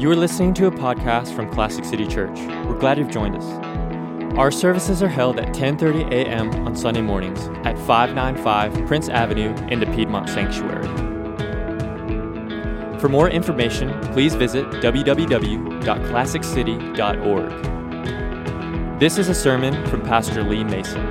You are listening to a podcast from Classic City Church. We're glad you've joined us. Our services are held at 10:30 a.m. on Sunday mornings at 595 Prince Avenue in the Piedmont Sanctuary. For more information, please visit www.classiccity.org. This is a sermon from Pastor Lee Mason.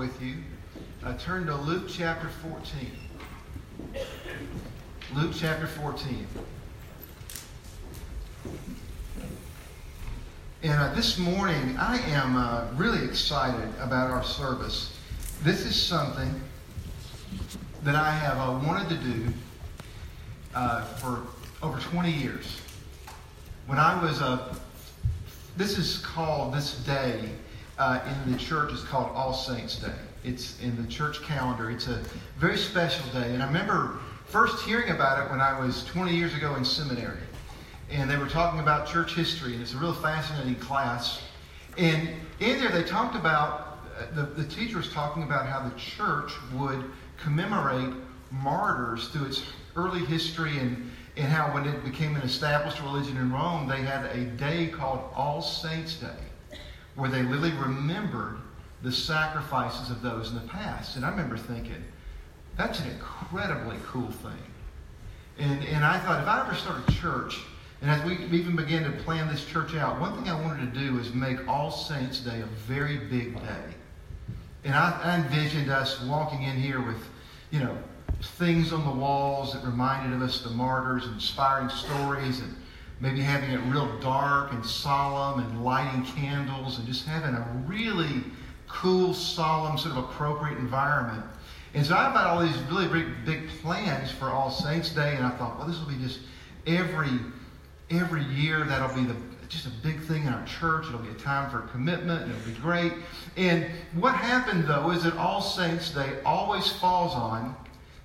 With you, uh, turn to Luke chapter 14. Luke chapter 14. And uh, this morning, I am uh, really excited about our service. This is something that I have uh, wanted to do uh, for over 20 years. When I was a this is called this day uh, in the church is called All Saints Day. It's in the church calendar. It's a very special day, and I remember first hearing about it when I was 20 years ago in seminary, and they were talking about church history, and it's a real fascinating class. And in there, they talked about uh, the, the teacher was talking about how the church would commemorate martyrs through its early history and and how when it became an established religion in Rome, they had a day called All Saints Day, where they literally remembered the sacrifices of those in the past. And I remember thinking, that's an incredibly cool thing. And, and I thought, if I ever start a church, and as we even began to plan this church out, one thing I wanted to do is make All Saints Day a very big day. And I, I envisioned us walking in here with, you know, things on the walls that reminded of us the martyrs, inspiring stories, and maybe having it real dark and solemn and lighting candles and just having a really cool, solemn, sort of appropriate environment. And so I've got all these really big, big plans for All Saints Day, and I thought, well, this will be just every every year. That'll be the just a big thing in our church. It'll be a time for commitment, and it'll be great. And what happened though is that All Saints Day always falls on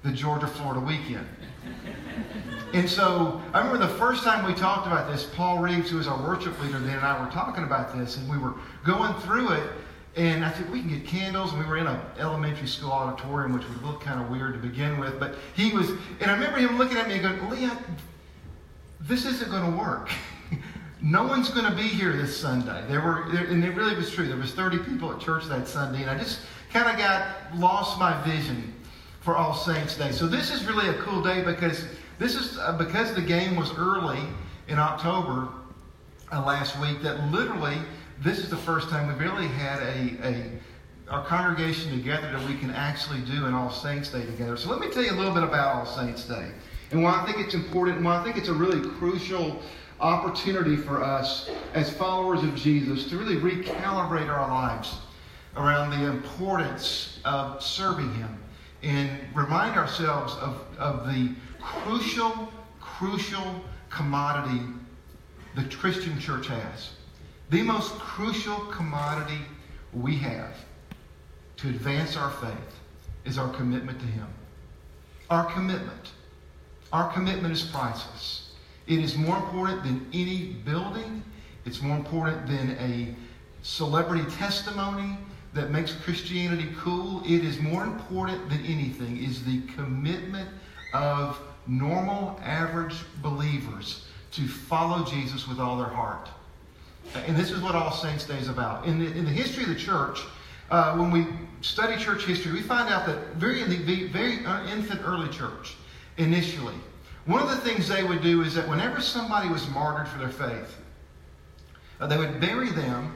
the Georgia Florida weekend. And so I remember the first time we talked about this, Paul Reeves, who was our worship leader then, and I were talking about this, and we were going through it. And I said, we can get candles. And we were in an elementary school auditorium, which would look kind of weird to begin with. But he was, and I remember him looking at me and going, Lee, this isn't going to work. no one's going to be here this Sunday. There were, there, and it really was true. There was 30 people at church that Sunday, and I just kind of got lost my vision for All Saints Day. So this is really a cool day because this is uh, because the game was early in October uh, last week. That literally this is the first time we've really had a, a our congregation together that we can actually do an All Saints Day together. So let me tell you a little bit about All Saints Day and why I think it's important and why I think it's a really crucial opportunity for us as followers of Jesus to really recalibrate our lives around the importance of serving Him and remind ourselves of, of the crucial, crucial commodity the Christian church has. The most crucial commodity we have to advance our faith is our commitment to Him. Our commitment. Our commitment is priceless. It is more important than any building. It's more important than a celebrity testimony that makes Christianity cool, it is more important than anything, is the commitment of normal, average believers to follow Jesus with all their heart. And this is what All Saints Day is about. In the, in the history of the church, uh, when we study church history, we find out that very in the very uh, infant early church, initially, one of the things they would do is that whenever somebody was martyred for their faith, uh, they would bury them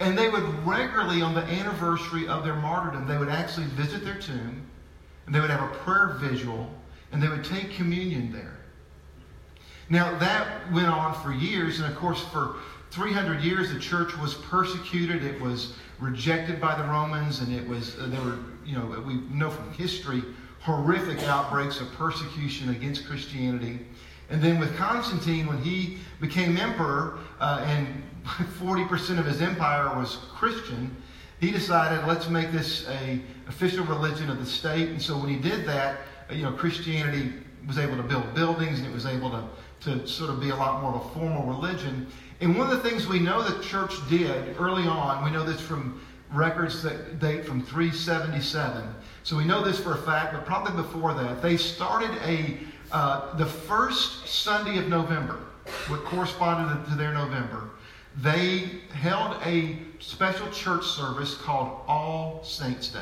and they would regularly, on the anniversary of their martyrdom, they would actually visit their tomb, and they would have a prayer vigil, and they would take communion there. Now, that went on for years, and of course, for 300 years, the church was persecuted. It was rejected by the Romans, and it was, uh, there were, you know, we know from history, horrific outbreaks of persecution against Christianity. And then with Constantine, when he became emperor uh, and 40% of his empire was Christian, he decided, let's make this a official religion of the state. And so when he did that, uh, you know, Christianity was able to build buildings and it was able to, to sort of be a lot more of a formal religion. And one of the things we know the church did early on, we know this from records that date from 377. So we know this for a fact, but probably before that, they started a uh, the first Sunday of November, what corresponded to their November. They held a special church service called All Saints Day.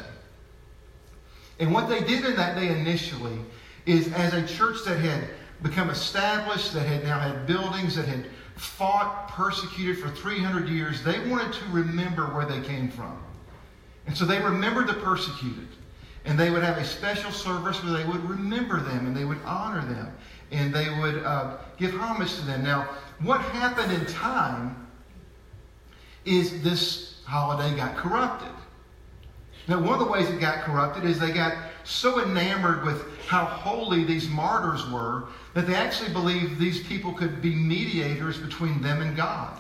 And what they did in that day initially is, as a church that had become established, that had now had buildings, that had fought, persecuted for 300 years, they wanted to remember where they came from. And so they remembered the persecuted. And they would have a special service where they would remember them and they would honor them and they would uh, give homage to them. Now, what happened in time is this holiday got corrupted. Now, one of the ways it got corrupted is they got so enamored with how holy these martyrs were that they actually believed these people could be mediators between them and God.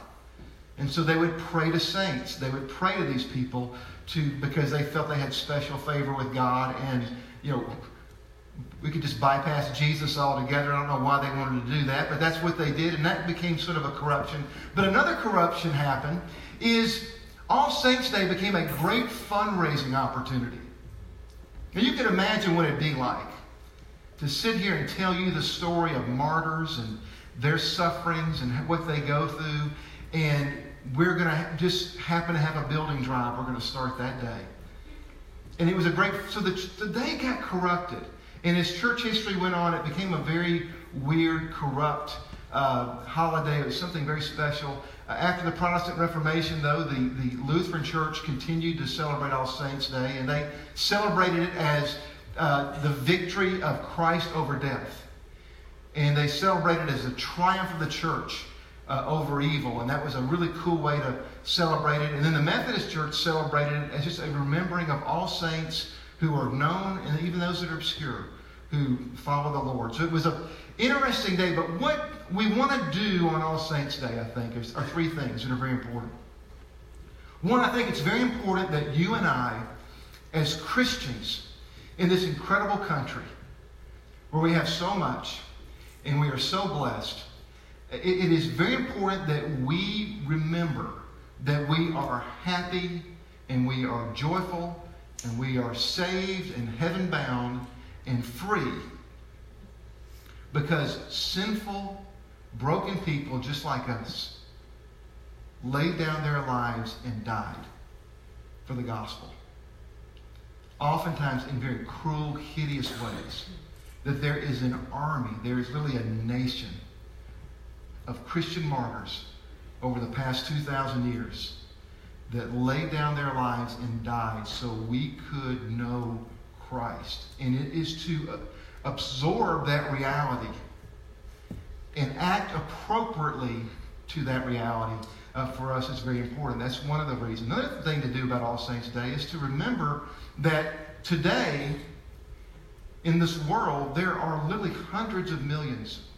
And so they would pray to saints. They would pray to these people to because they felt they had special favor with God and you know we could just bypass Jesus altogether. I don't know why they wanted to do that, but that's what they did, and that became sort of a corruption. But another corruption happened is All Saints Day became a great fundraising opportunity. Now you can imagine what it'd be like to sit here and tell you the story of martyrs and their sufferings and what they go through, and we're going to just happen to have a building drive. We're going to start that day. And it was a great, so the, the day got corrupted. And as church history went on, it became a very weird, corrupt uh, holiday. It was something very special. Uh, after the Protestant Reformation, though, the, the Lutheran Church continued to celebrate All Saints' Day, and they celebrated it as uh, the victory of Christ over death. And they celebrated it as the triumph of the church uh, over evil. And that was a really cool way to celebrate it. And then the Methodist Church celebrated it as just a remembering of all saints who are known and even those that are obscure who follow the Lord. So it was an interesting day. But what we want to do on All Saints' Day, I think, is, are three things that are very important. One, I think it's very important that you and I, as Christians in this incredible country, where we have so much and we are so blessed, it is very important that we remember that we are happy and we are joyful and we are saved and heaven bound and free because sinful, broken people just like us laid down their lives and died for the gospel. Oftentimes in very cruel, hideous ways. That there is an army, there is really a nation of Christian martyrs over the past 2,000 years that laid down their lives and died so we could know Christ. And it is to absorb that reality and act appropriately to that reality uh, for us is very important. That's one of the reasons. Another thing to do about All Saints Day is to remember that today in this world there are literally hundreds of millions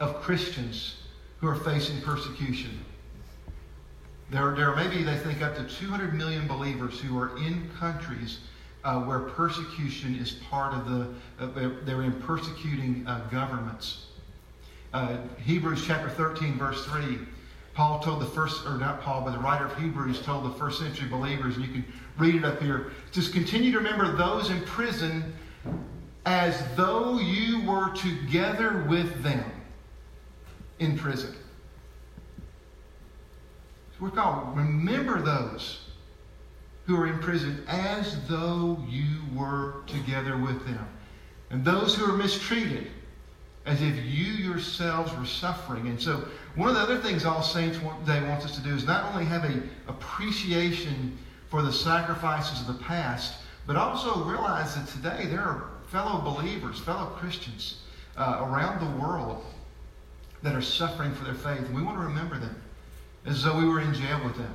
of Christians who are facing persecution. There, there are maybe, they think, up to 200 million believers who are in countries uh, where persecution is part of the, uh, they're in persecuting uh, governments. Uh, Hebrews chapter 13, verse 3, Paul told the first, or not Paul, but the writer of Hebrews told the first century believers, and you can read it up here, just continue to remember those in prison as though you were together with them in prison. We're called remember those who are in prison as though you were together with them. And those who are mistreated as if you yourselves were suffering. And so one of the other things All Saints Day wants us to do is not only have an appreciation for the sacrifices of the past, but also realize that today there are fellow believers, fellow Christians uh, around the world that are suffering for their faith. And we want to remember them as though we were in jail with them.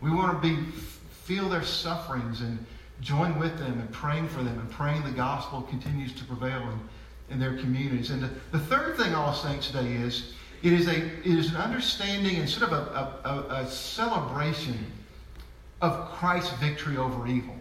We want to be feel their sufferings and join with them and praying for them and praying the gospel continues to prevail in, in their communities. And the, the third thing All Saints Day is, it is, a, it is an understanding and sort of a, a, a celebration of Christ's victory over evil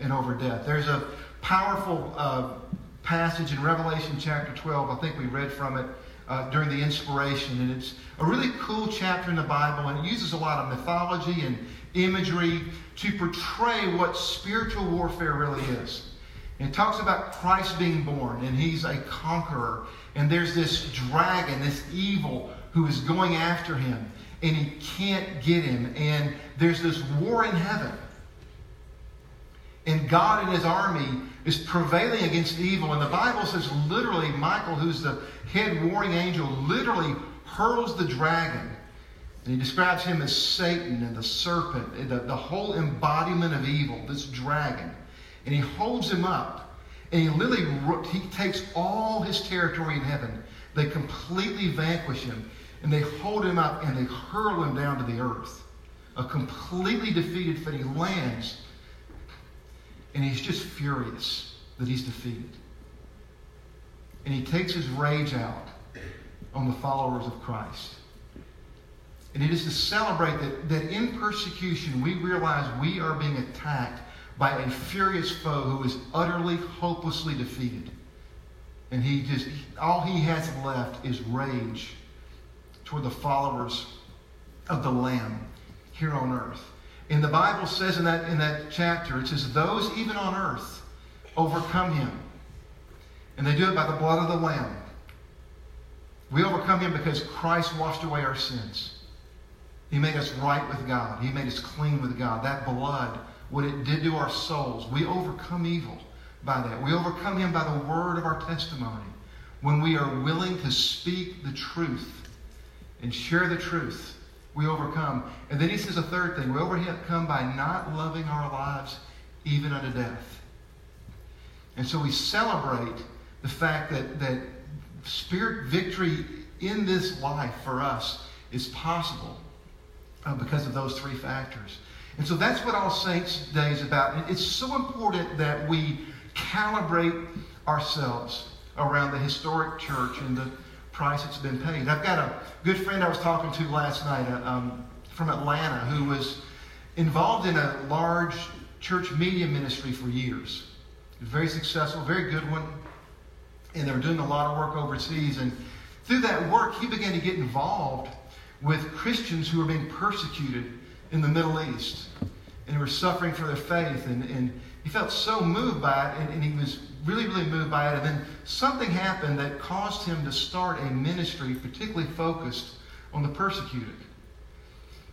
and over death. There's a powerful uh, passage in Revelation chapter 12, I think we read from it uh, during the inspiration. And it's a really cool chapter in the Bible, and it uses a lot of mythology and imagery to portray what spiritual warfare really is. And it talks about Christ being born, and he's a conqueror. And there's this dragon, this evil, who is going after him, and he can't get him. And there's this war in heaven. And God and his army is prevailing against evil. And the Bible says literally, Michael, who's the head warring angel, literally hurls the dragon. And he describes him as Satan and the serpent, the, the whole embodiment of evil, this dragon. And he holds him up. And he literally he takes all his territory in heaven. They completely vanquish him. And they hold him up and they hurl him down to the earth. A completely defeated fate. He lands and he's just furious that he's defeated. And he takes his rage out on the followers of Christ. And it is to celebrate that, that in persecution we realize we are being attacked by a furious foe who is utterly, hopelessly defeated. And he just, all he has left is rage toward the followers of the Lamb here on earth. And the Bible says in that, in that chapter, it says, Those even on earth overcome him. And they do it by the blood of the Lamb. We overcome him because Christ washed away our sins. He made us right with God. He made us clean with God. That blood, what it did to our souls, we overcome evil by that. We overcome him by the word of our testimony. When we are willing to speak the truth and share the truth we overcome. And then he says a third thing we overcome by not loving our lives even unto death. And so we celebrate the fact that, that spirit victory in this life for us is possible uh, because of those three factors. And so that's what All Saints Day is about. It's so important that we calibrate ourselves around the historic church and the price that's been paid. I've got a good friend I was talking to last night uh, um, from Atlanta who was involved in a large church media ministry for years. Very successful, very good one. And they were doing a lot of work overseas. And through that work, he began to get involved with Christians who were being persecuted in the Middle East and who were suffering for their faith. And, and he felt so moved by it, and, and he was really, really moved by it. And then something happened that caused him to start a ministry particularly focused on the persecuted.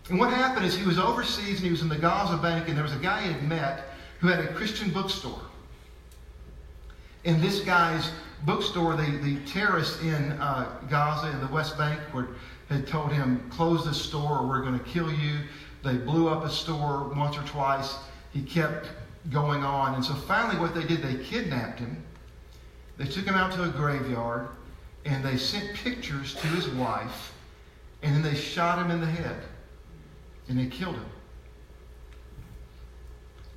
And what happened is he was overseas and he was in the Gaza Bank, and there was a guy he had met who had a Christian bookstore. And this guy's bookstore, the, the terrorists in uh, Gaza in the West Bank were, had told him, close this store or we're going to kill you. They blew up his store once or twice. He kept going on. And so finally, what they did, they kidnapped him. They took him out to a graveyard and they sent pictures to his wife. And then they shot him in the head and they killed him.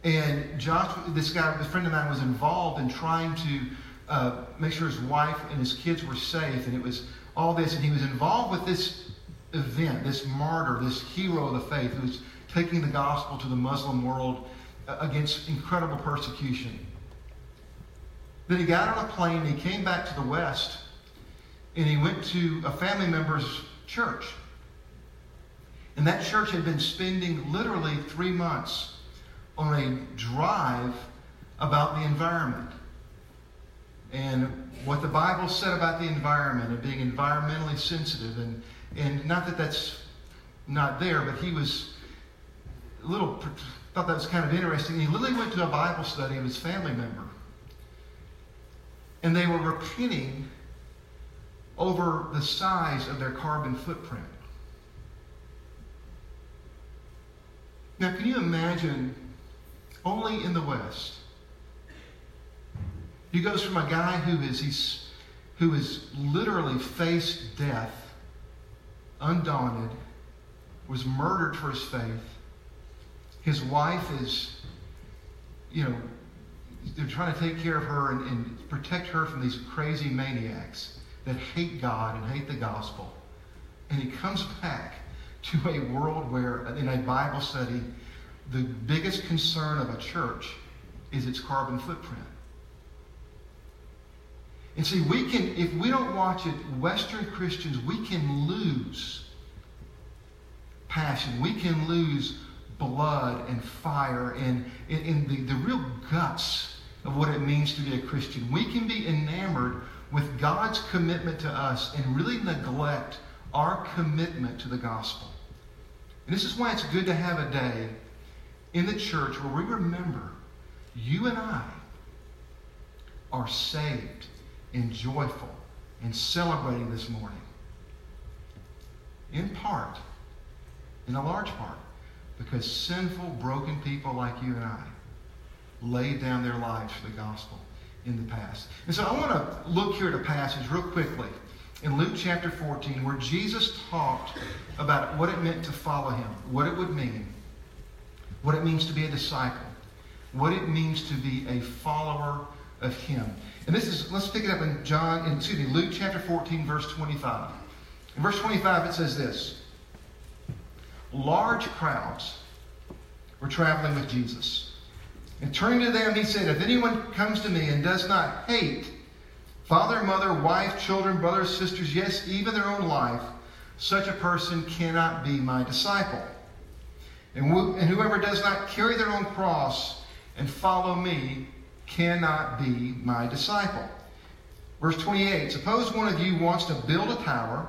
And Josh, this guy, a friend of mine, was involved in trying to uh, make sure his wife and his kids were safe. And it was all this. And he was involved with this event, this martyr, this hero of the faith who was taking the gospel to the Muslim world against incredible persecution. Then he got on a plane, he came back to the West, and he went to a family member's church. And that church had been spending literally three months on a drive about the environment and what the Bible said about the environment and being environmentally sensitive. And, and not that that's not there, but he was a little thought that was kind of interesting. He literally went to a Bible study of his family member. And they were repenting over the size of their carbon footprint. Now, can you imagine only in the West? He goes from a guy who is he's, who has literally faced death, undaunted, was murdered for his faith, his wife is, you know, they're trying to take care of her and, and protect her from these crazy maniacs that hate God and hate the gospel. And he comes back to a world where, in a Bible study, the biggest concern of a church is its carbon footprint. And see, we can, if we don't watch it, Western Christians, we can lose passion. We can lose blood and fire and, and the, the real guts of what it means to be a Christian. We can be enamored with God's commitment to us and really neglect our commitment to the gospel. And this is why it's good to have a day in the church where we remember you and I are saved and joyful and celebrating this morning. In part, in a large part, because sinful, broken people like you and I laid down their lives for the gospel in the past. And so I want to look here at a passage real quickly in Luke chapter 14 where Jesus talked about what it meant to follow him, what it would mean, what it means to be a disciple, what it means to be a follower of him. And this is, let's pick it up in John, in, excuse me, Luke chapter 14, verse 25. In verse 25, it says this Large crowds were traveling with Jesus. And turning to them, he said, If anyone comes to me and does not hate father, mother, wife, children, brothers, sisters, yes, even their own life, such a person cannot be my disciple. And, and whoever does not carry their own cross and follow me cannot be my disciple. Verse 28 Suppose one of you wants to build a tower.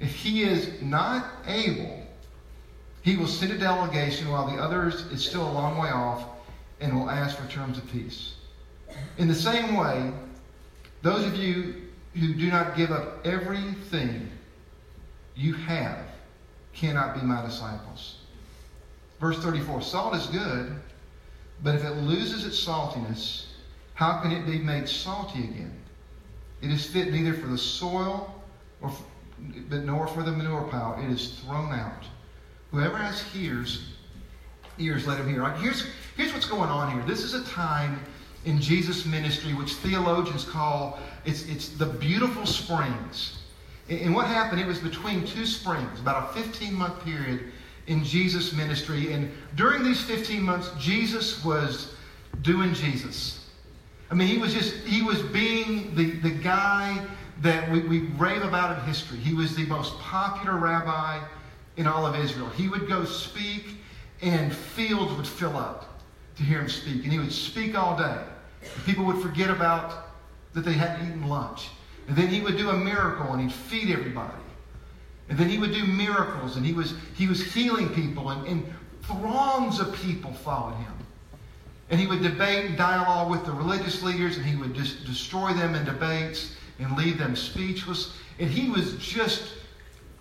If he is not able, he will send a delegation while the others is still a long way off and will ask for terms of peace. In the same way, those of you who do not give up everything you have cannot be my disciples. Verse 34 Salt is good, but if it loses its saltiness, how can it be made salty again? It is fit neither for the soil or but nor for the manure pile. It is thrown out. Whoever has ears, ears, let him hear. Right, here's, here's what's going on here. This is a time in Jesus' ministry which theologians call it's, it's the beautiful springs. And what happened, it was between two springs, about a 15 month period in Jesus' ministry. And during these 15 months, Jesus was doing Jesus. I mean, he was just, he was being the, the guy that we, we rave about in history. He was the most popular rabbi in all of Israel. He would go speak, and fields would fill up to hear him speak. And he would speak all day. People would forget about that they hadn't eaten lunch. And then he would do a miracle and he'd feed everybody. And then he would do miracles and he was, he was healing people and, and throngs of people followed him. And he would debate and dialogue with the religious leaders and he would just destroy them in debates and leave them speechless. And he was just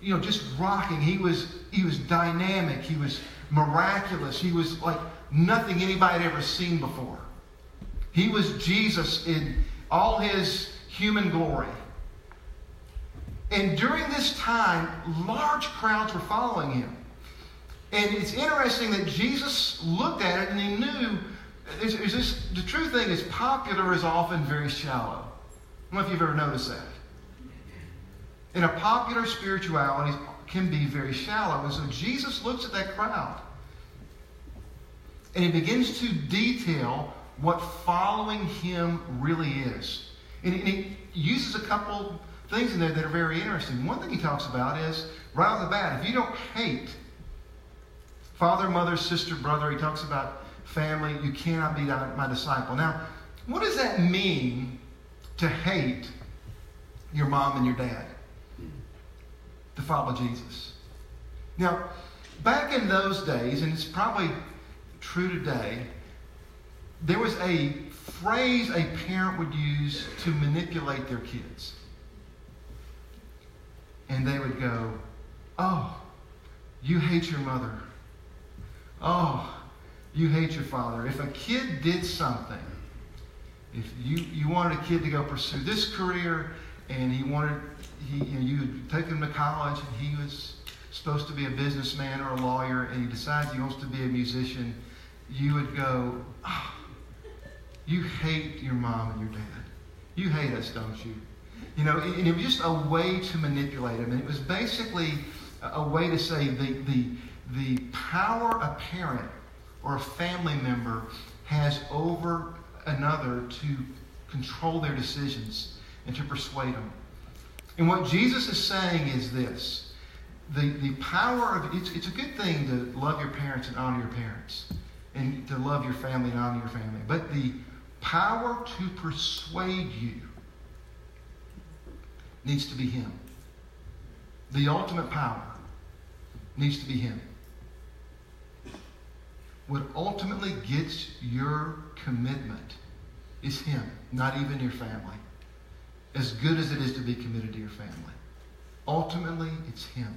you know, just rocking. He was, he was dynamic. He was miraculous. He was like nothing anybody had ever seen before. He was Jesus in all his human glory. And during this time, large crowds were following him. And it's interesting that Jesus looked at it and he knew is, is this, the true thing is popular is often very shallow. I don't know if you've ever noticed that. And a popular spirituality can be very shallow. And so Jesus looks at that crowd and he begins to detail what following him really is. And he uses a couple things in there that are very interesting. One thing he talks about is right off the bat, if you don't hate father, mother, sister, brother, he talks about family, you cannot be my disciple. Now, what does that mean to hate your mom and your dad? to follow Jesus. Now, back in those days, and it's probably true today, there was a phrase a parent would use to manipulate their kids. And they would go, Oh, you hate your mother. Oh, you hate your father. If a kid did something If you, you wanted a kid to go pursue this career and he wanted, he, you, know, you would take him to college and he was supposed to be a businessman or a lawyer and he decides he wants to be a musician, you would go, oh, you hate your mom and your dad. You hate us, don't you? You know, and it was just a way to manipulate him. And it was basically a way to say the, the, the power a parent or a family member has over another to control their decisions and to persuade them. And what Jesus is saying is this the, the power of it's, it's a good thing to love your parents and honor your parents and to love your family and honor your family. But the power to persuade you needs to be Him. The ultimate power needs to be Him. What ultimately gets your commitment is Him, not even your family. As good as it is to be committed to your family. Ultimately, it's Him.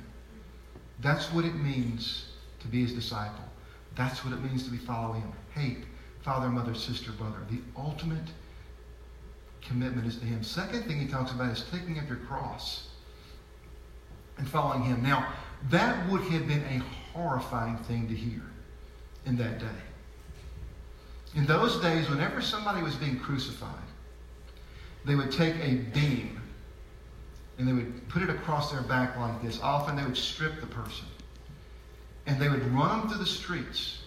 That's what it means to be His disciple. That's what it means to be following Him. Hate father, mother, sister, brother. The ultimate commitment is to Him. Second thing He talks about is taking up your cross and following Him. Now, that would have been a horrifying thing to hear in that day. In those days, whenever somebody was being crucified, they would take a beam and they would put it across their back like this. Often they would strip the person. And they would run them through the streets.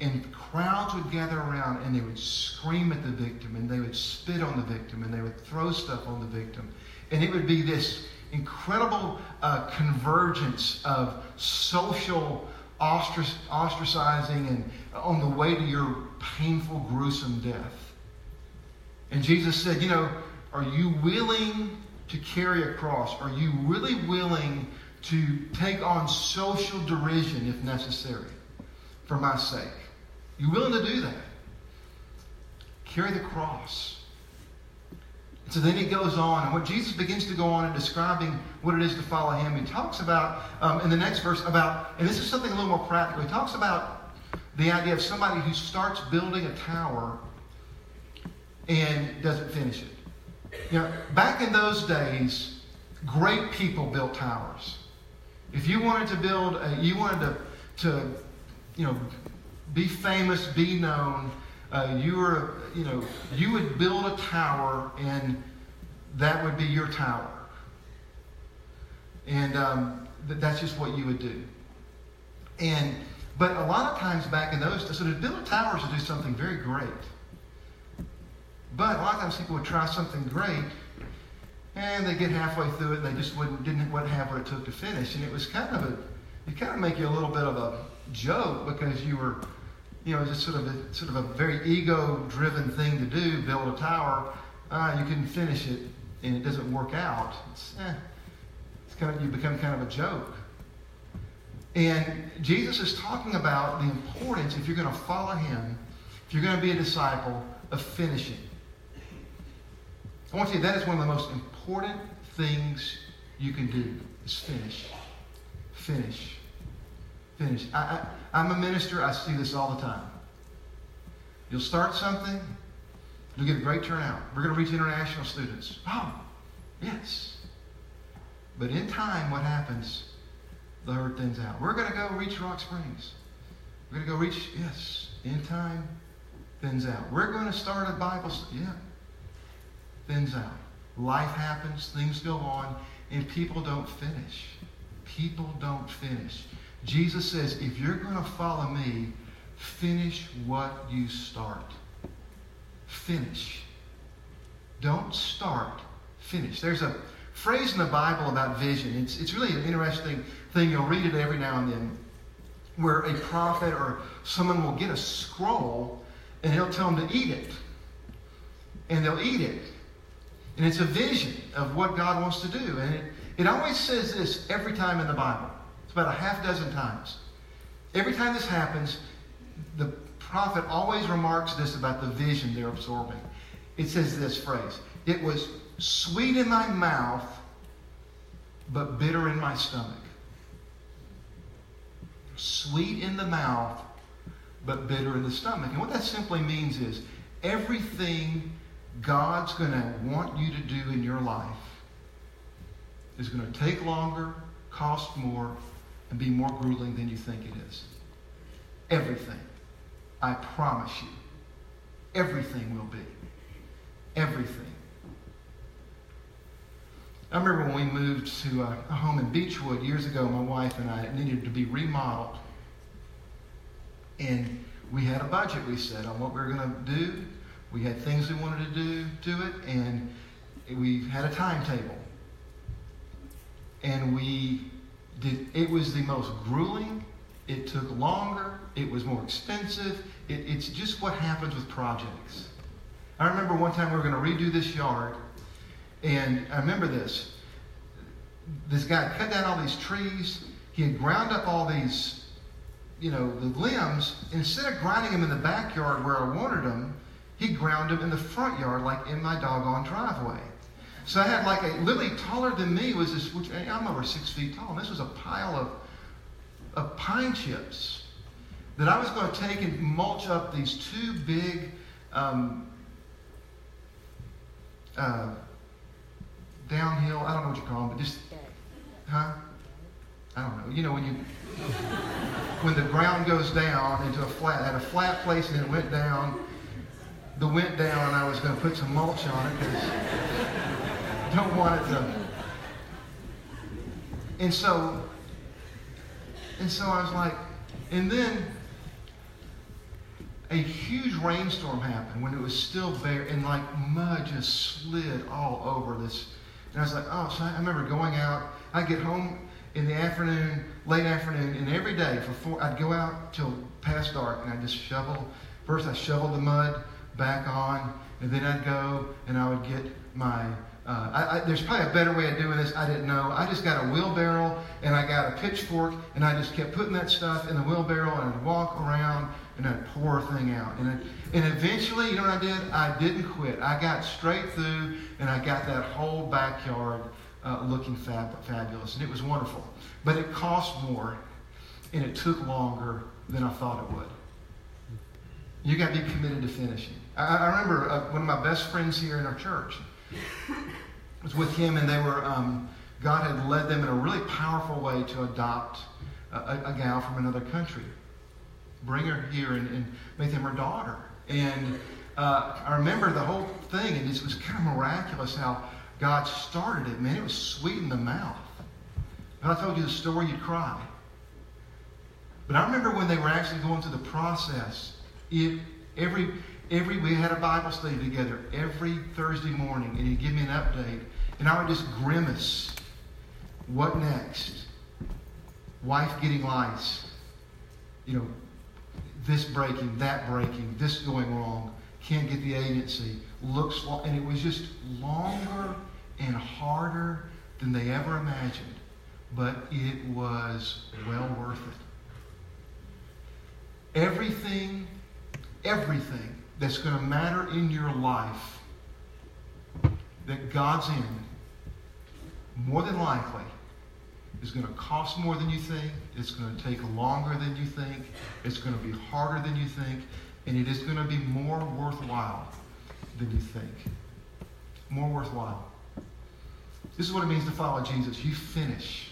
And crowds would gather around and they would scream at the victim and they would spit on the victim and they would throw stuff on the victim. And it would be this incredible uh, convergence of social ostracizing and on the way to your painful, gruesome death. And Jesus said, You know, are you willing to carry a cross? Are you really willing to take on social derision if necessary for my sake? You willing to do that? Carry the cross. And so then he goes on, and what Jesus begins to go on in describing what it is to follow him, he talks about, um, in the next verse, about, and this is something a little more practical, he talks about the idea of somebody who starts building a tower and doesn't finish it. You know, back in those days, great people built towers. If you wanted to build, a, you wanted to, to, you know, be famous, be known, uh, you were, you know, you would build a tower and that would be your tower. And um, th- that's just what you would do. And, but a lot of times back in those, days, so to build a tower is to do something very great. But a lot of times people would try something great and they get halfway through it and they just wouldn't, didn't wouldn't have what it took to finish. And it was kind of a, it kind of make you a little bit of a joke because you were you know, just sort of a, sort of a very ego-driven thing to do, build a tower. Uh, you can finish it, and it doesn't work out. It's, eh, it's kind of you become kind of a joke. And Jesus is talking about the importance, if you're going to follow Him, if you're going to be a disciple, of finishing. I want to say that is one of the most important things you can do is finish. Finish. Finish. I, I, I'm a minister. I see this all the time. You'll start something. You'll get a great turnout. We're going to reach international students. Oh, yes. But in time, what happens? The herd thins out. We're going to go reach Rock Springs. We're going to go reach, yes, in time, thins out. We're going to start a Bible study. Yeah, thins out. Life happens, things go on, and people don't finish. People don't finish. Jesus says, if you're going to follow me, finish what you start. Finish. Don't start, finish. There's a phrase in the Bible about vision. It's, it's really an interesting thing. You'll read it every now and then where a prophet or someone will get a scroll and he'll tell them to eat it. And they'll eat it. And it's a vision of what God wants to do. And it, it always says this every time in the Bible It's about a half dozen times. Every time this happens, the prophet always remarks this about the vision they're absorbing. It says this phrase It was sweet in my mouth, but bitter in my stomach. Sweet in the mouth, but bitter in the stomach. And what that simply means is everything God's going to want you to do in your life is going to take longer, cost more, and be more grueling than you think it is. Everything. I promise you. Everything will be. Everything. I remember when we moved to a, a home in Beechwood years ago, my wife and I needed to be remodeled. And we had a budget we set on what we were going to do. We had things we wanted to do to it, and we had a timetable. And we did, it was the most grueling, it took longer, it was more expensive. It, it's just what happens with projects. I remember one time we were going to redo this yard, and I remember this. This guy cut down all these trees. He had ground up all these, you know, the limbs. Instead of grinding them in the backyard where I wanted them, he ground them in the front yard, like in my doggone driveway. So I had like a literally taller than me was this, which I'm over six feet tall, and this was a pile of, of pine chips that I was going to take and mulch up these two big um, uh, downhill, I don't know what you call them, but just, huh? I don't know. You know, when you, when the ground goes down into a flat, at a flat place and it went down, the went down, I was going to put some mulch on it because don't want it to. And so, and so I was like, and then a huge rainstorm happened when it was still bare and like mud just slid all over this. And I was like, oh, so I remember going out. I'd get home in the afternoon, late afternoon, and every day for four, I'd go out till past dark and I'd just shovel. First, I shoveled the mud back on, and then I'd go and I would get my uh, I, I, there's probably a better way of doing this. I didn't know. I just got a wheelbarrow and I got a pitchfork and I just kept putting that stuff in the wheelbarrow and I'd walk around and I'd pour a thing out. And, and eventually, you know what I did? I didn't quit. I got straight through and I got that whole backyard uh, looking fab, fabulous. And it was wonderful. But it cost more and it took longer than I thought it would. You got to be committed to finishing. I, I remember uh, one of my best friends here in our church was with him, and they were, um, God had led them in a really powerful way to adopt a, a, a gal from another country, bring her here and, and make them her daughter. And uh, I remember the whole thing, and it was kind of miraculous how God started it. Man, it was sweet in the mouth. If I told you the story, you'd cry. But I remember when they were actually going through the process, it, every every we had a Bible study together every Thursday morning, and he'd give me an update, and I would just grimace. What next? Wife getting lice. You know, this breaking, that breaking, this going wrong. Can't get the agency. Looks and it was just longer and harder than they ever imagined, but it was well worth it. Everything, everything that's going to matter in your life that God's in, more than likely, is going to cost more than you think. It's going to take longer than you think. It's going to be harder than you think. And it is going to be more worthwhile than you think. More worthwhile. This is what it means to follow Jesus. You finish.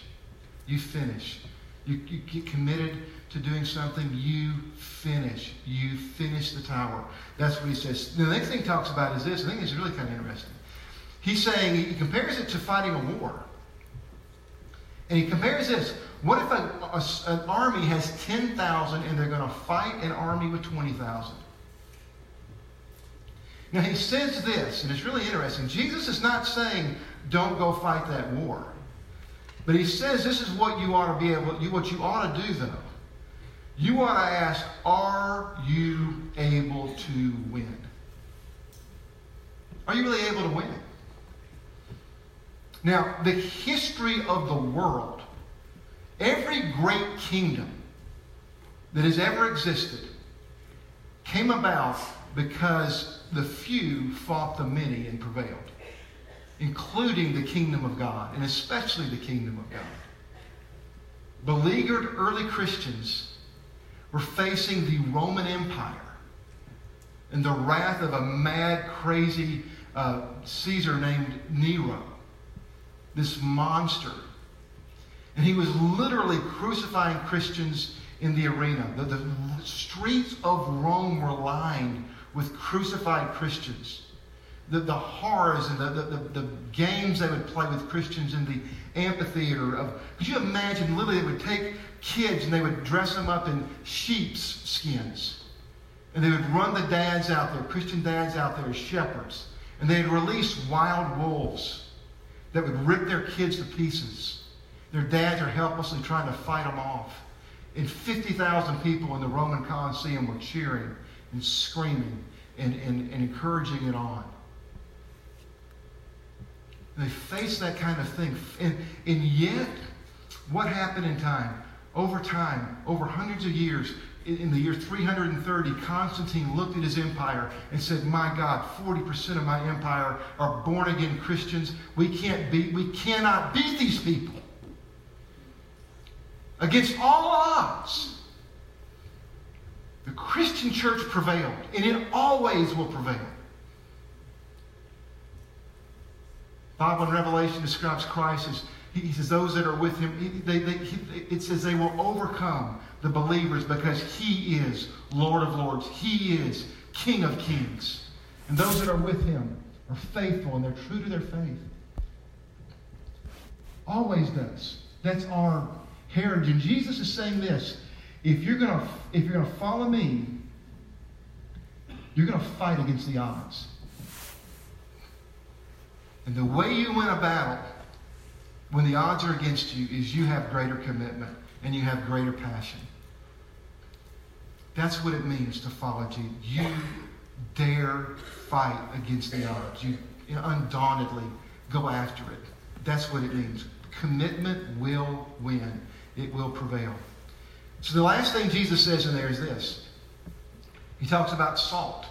You finish. You, you get committed to doing something, you finish. You finish the tower. That's what he says. The next thing he talks about is this. I think it's really kind of interesting. He's saying, he compares it to fighting a war. And he compares this. What if a, a, an army has 10,000 and they're going to fight an army with 20,000? Now he says this, and it's really interesting. Jesus is not saying, don't go fight that war. But he says this is what you ought to be able, you, what you ought to do though. You ought to ask, are you able to win? Are you really able to win? Now, the history of the world, every great kingdom that has ever existed came about because the few fought the many and prevailed, including the kingdom of God, and especially the kingdom of God. Beleaguered early Christians were facing the Roman Empire and the wrath of a mad, crazy uh, Caesar named Nero, this monster. And he was literally crucifying Christians in the arena. The, the streets of Rome were lined with crucified Christians. The, the horrors and the, the, the, games they would play with Christians in the amphitheater of could you imagine literally they would take kids and they would dress them up in sheep's skins. And they would run the dads out there, Christian dads out there as shepherds. And they'd release wild wolves that would rip their kids to pieces. Their dads are helplessly trying to fight them off. And 50,000 people in the Roman Colosseum were cheering and screaming and, and, and encouraging it on. They faced that kind of thing. And, and yet, what happened in time? Over time, over hundreds of years, in the year 330, Constantine looked at his empire and said, My God, 40% of my empire are born again Christians. We can't beat, we cannot beat these people. Against all odds, the Christian church prevailed, and it always will prevail. Bible in Revelation describes Christ as he says those that are with him. They, they, he, it says they will overcome the believers because He is Lord of Lords. He is King of Kings. And those that are with Him are faithful and they're true to their faith. Always does. That's our heritage. And Jesus is saying this if you're to if you're to follow me, you're to fight against the odds. And the way you win a battle when the odds are against you is you have greater commitment and you have greater passion. That's what it means to follow Jesus. You dare fight against the odds. You undauntedly go after it. That's what it means. Commitment will win. It will prevail. So the last thing Jesus says in there is this. He talks about salt.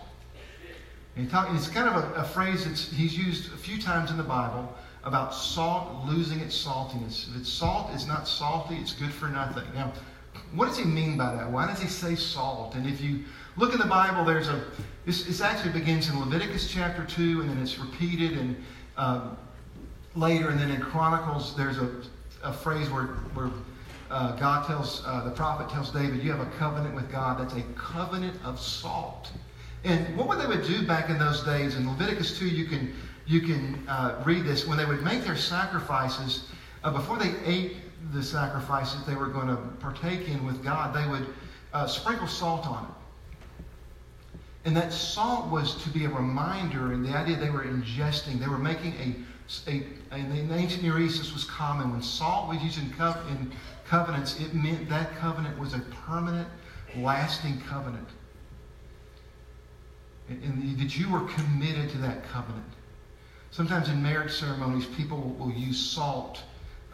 And talk, it's kind of a, a phrase that he's used a few times in the Bible about salt losing its saltiness. If it's salt, it's not salty, it's good for nothing. Now, what does he mean by that? Why does he say salt? And if you look in the Bible, there's a, this, this actually begins in Leviticus chapter 2, and then it's repeated and um, later, and then in Chronicles, there's a, a phrase where, where uh, God tells, uh, the prophet tells David, you have a covenant with God. That's a covenant of salt. And what would they would do back in those days? In Leviticus 2, you can you can uh, read this. When they would make their sacrifices, uh, before they ate the sacrifice that they were going to partake in with God, they would uh, sprinkle salt on it. And that salt was to be a reminder, and the idea they were ingesting, they were making a, a in the ancient Near East, this was common. When salt was used in, co- in covenants, it meant that covenant was a permanent, lasting covenant. And, and that you were committed to that covenant. Sometimes in marriage ceremonies, people will use salt.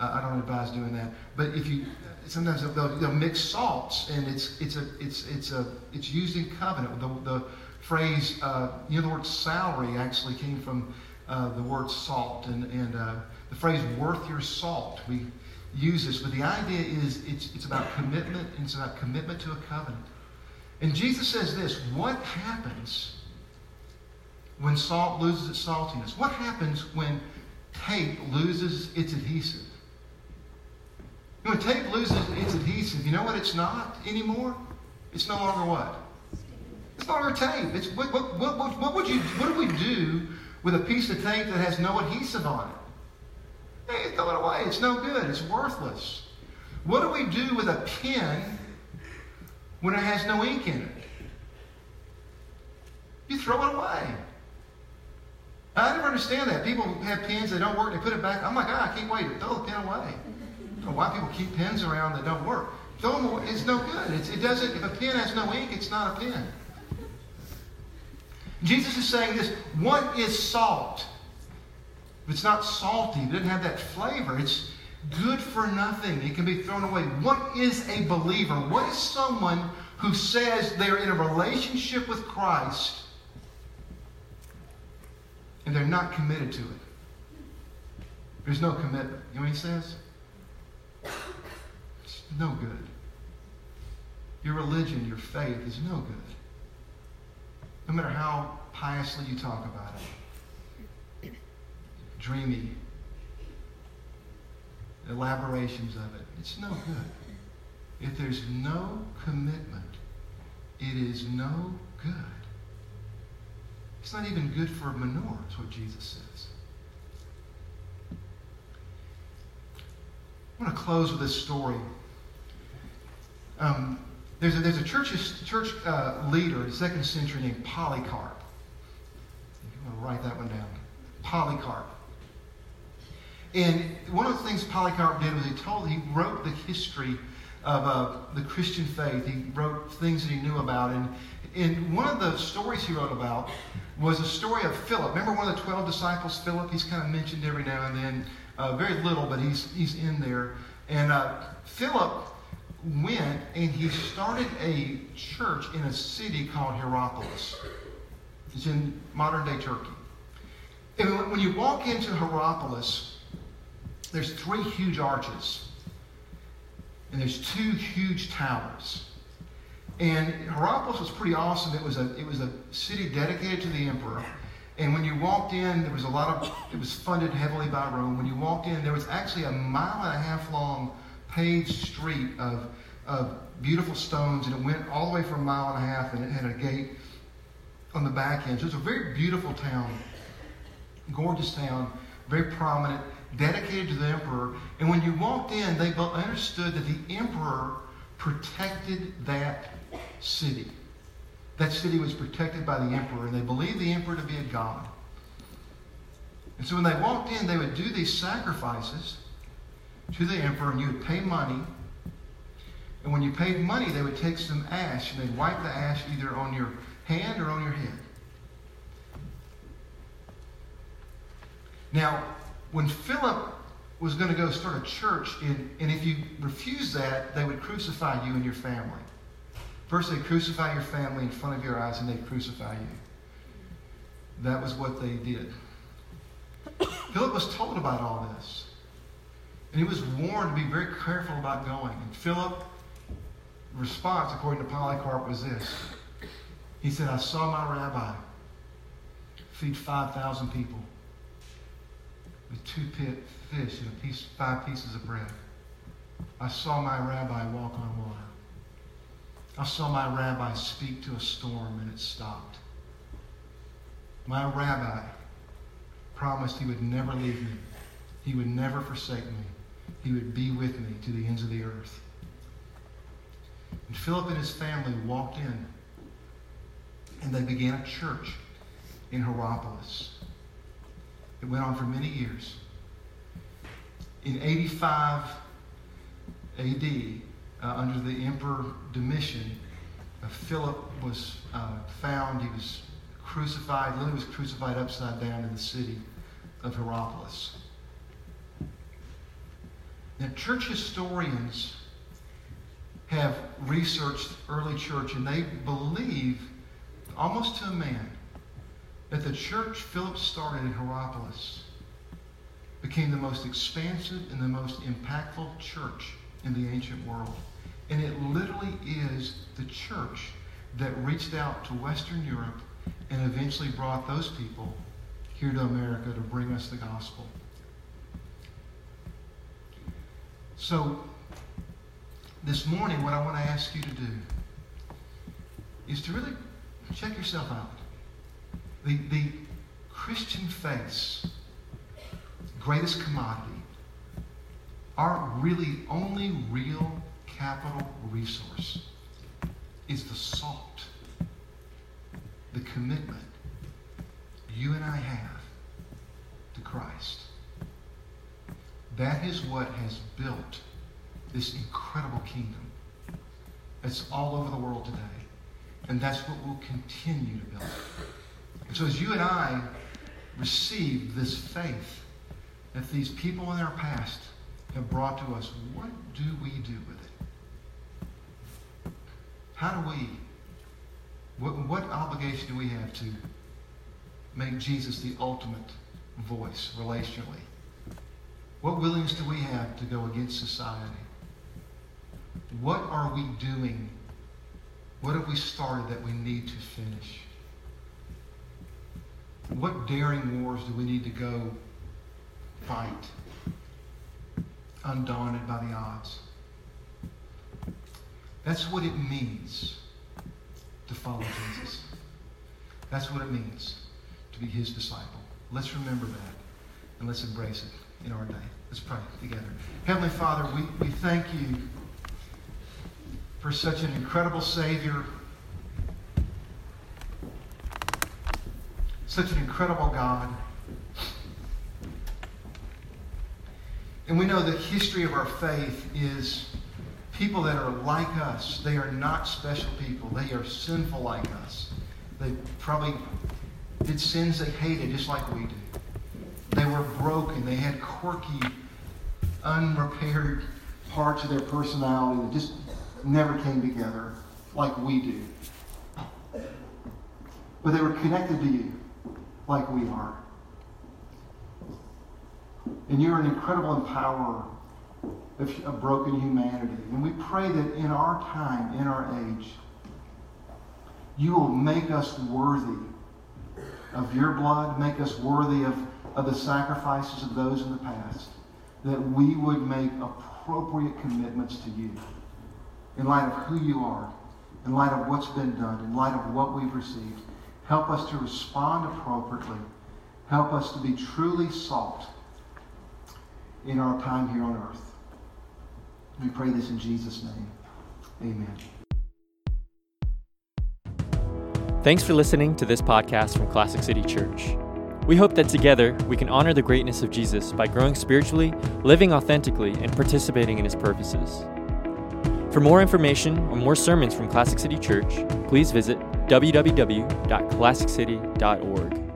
I don't advise doing that. But if you, sometimes they'll, they'll, mix salts, and it's it's a it's it's a it's used in covenant. The, the phrase, uh, you know, the word salary actually came from uh, the word salt, and and uh, the phrase "worth your salt." We use this, but the idea is it's it's about commitment. And it's about commitment to a covenant. And Jesus says this: What happens? when salt loses its saltiness? What happens when tape loses its adhesive? When tape loses its adhesive, you know what it's not anymore? It's no longer what? It's no longer tape. It's, what, what, what, what, would you, what do we do with a piece of tape that has no adhesive on it? Hey, throw it away. It's no good. It's worthless. What do we do with a pen when it has no ink in it? You throw it away. I never understand that. People have pens that don't work, they put it back. I'm like, ah, I can't wait throw the pen away. Know why people keep pens around that don't work. Throw them away. It's no good. It's, it doesn't, if a pen has no ink, it's not a pen. Jesus is saying this what is salt? It's not salty, it doesn't have that flavor, it's good for nothing. It can be thrown away. What is a believer? What is someone who says they're in a relationship with Christ and they're not committed to it. There's no commitment. You know what he says? It's no good. Your religion, your faith is no good. No matter how piously you talk about it. dreamy elaborations of it. It's no good. If there's no commitment, it is no good. It's not even good for manure, is what Jesus says. I'm going to close with this story. Um, there's a, there's a church, church uh, leader in the second century named Polycarp. I'm going to write that one down. Polycarp. And one of the things Polycarp did was he told, he wrote the history of uh, the Christian faith. He wrote things that he knew about. And, and one of the stories he wrote about was a story of Philip. Remember one of the 12 disciples, Philip? He's kind of mentioned every now and then. Uh, very little, but he's, he's in there. And uh, Philip went and he started a church in a city called Hierapolis. It's in modern day Turkey. And when you walk into Hierapolis, there's three huge arches. And there's two huge towers. And Hierapolis was pretty awesome. It was a it was a city dedicated to the emperor. And when you walked in, there was a lot of it was funded heavily by Rome. When you walked in, there was actually a mile and a half long paved street of of beautiful stones, and it went all the way for a mile and a half, and it had a gate on the back end. So it's a very beautiful town, gorgeous town, very prominent dedicated to the emperor. And when you walked in, they understood that the emperor protected that city. That city was protected by the emperor, and they believed the emperor to be a god. And so when they walked in, they would do these sacrifices to the emperor, and you would pay money. And when you paid money, they would take some ash, and they'd wipe the ash either on your hand or on your head. Now, when Philip was going to go start a church, and, and if you refused that, they would crucify you and your family. First, they crucify your family in front of your eyes, and they crucify you. That was what they did. Philip was told about all this. And he was warned to be very careful about going. And Philip's response, according to Polycarp, was this. He said, I saw my rabbi feed 5,000 people with two pit fish and piece, five pieces of bread. I saw my rabbi walk on water. I saw my rabbi speak to a storm and it stopped. My rabbi promised he would never leave me. He would never forsake me. He would be with me to the ends of the earth. And Philip and his family walked in and they began a church in Hierapolis. It went on for many years. In 85 AD, uh, under the Emperor Domitian, uh, Philip was uh, found. He was crucified. Literally was crucified upside down in the city of Hierapolis. Now, church historians have researched early church, and they believe, almost to a man, that the church Philip started in Hierapolis became the most expansive and the most impactful church in the ancient world. And it literally is the church that reached out to Western Europe and eventually brought those people here to America to bring us the gospel. So, this morning, what I want to ask you to do is to really check yourself out. The, the Christian faith's greatest commodity, our really only real capital resource, is the salt, the commitment you and I have to Christ. That is what has built this incredible kingdom that's all over the world today. And that's what we'll continue to build. And so as you and I receive this faith that these people in our past have brought to us, what do we do with it? How do we, what, what obligation do we have to make Jesus the ultimate voice relationally? What willingness do we have to go against society? What are we doing? What have we started that we need to finish? What daring wars do we need to go fight, undaunted by the odds. That's what it means to follow Jesus. That's what it means to be his disciple. Let's remember that and let's embrace it in our day. Let's pray together. Heavenly Father, we, we thank you for such an incredible Savior, such an incredible God. And we know the history of our faith is people that are like us. They are not special people. They are sinful like us. They probably did sins they hated just like we do. They were broken. They had quirky, unrepaired parts of their personality that just never came together like we do. But they were connected to you like we are. And you're an incredible empowerer of, broken humanity. And we pray that in our time, in our age, you will make us worthy of your blood, make us worthy of, of the sacrifices of those in the past, that we would make appropriate commitments to you in light of who you are, in light of what's been done, in light of what we've received. Help us to respond appropriately. Help us to be truly salt in our time here on earth. We pray this in Jesus' name. Amen. Thanks for listening to this podcast from Classic City Church. We hope that together we can honor the greatness of Jesus by growing spiritually, living authentically, and participating in his purposes. For more information or more sermons from Classic City Church, please visit www.classiccity.org.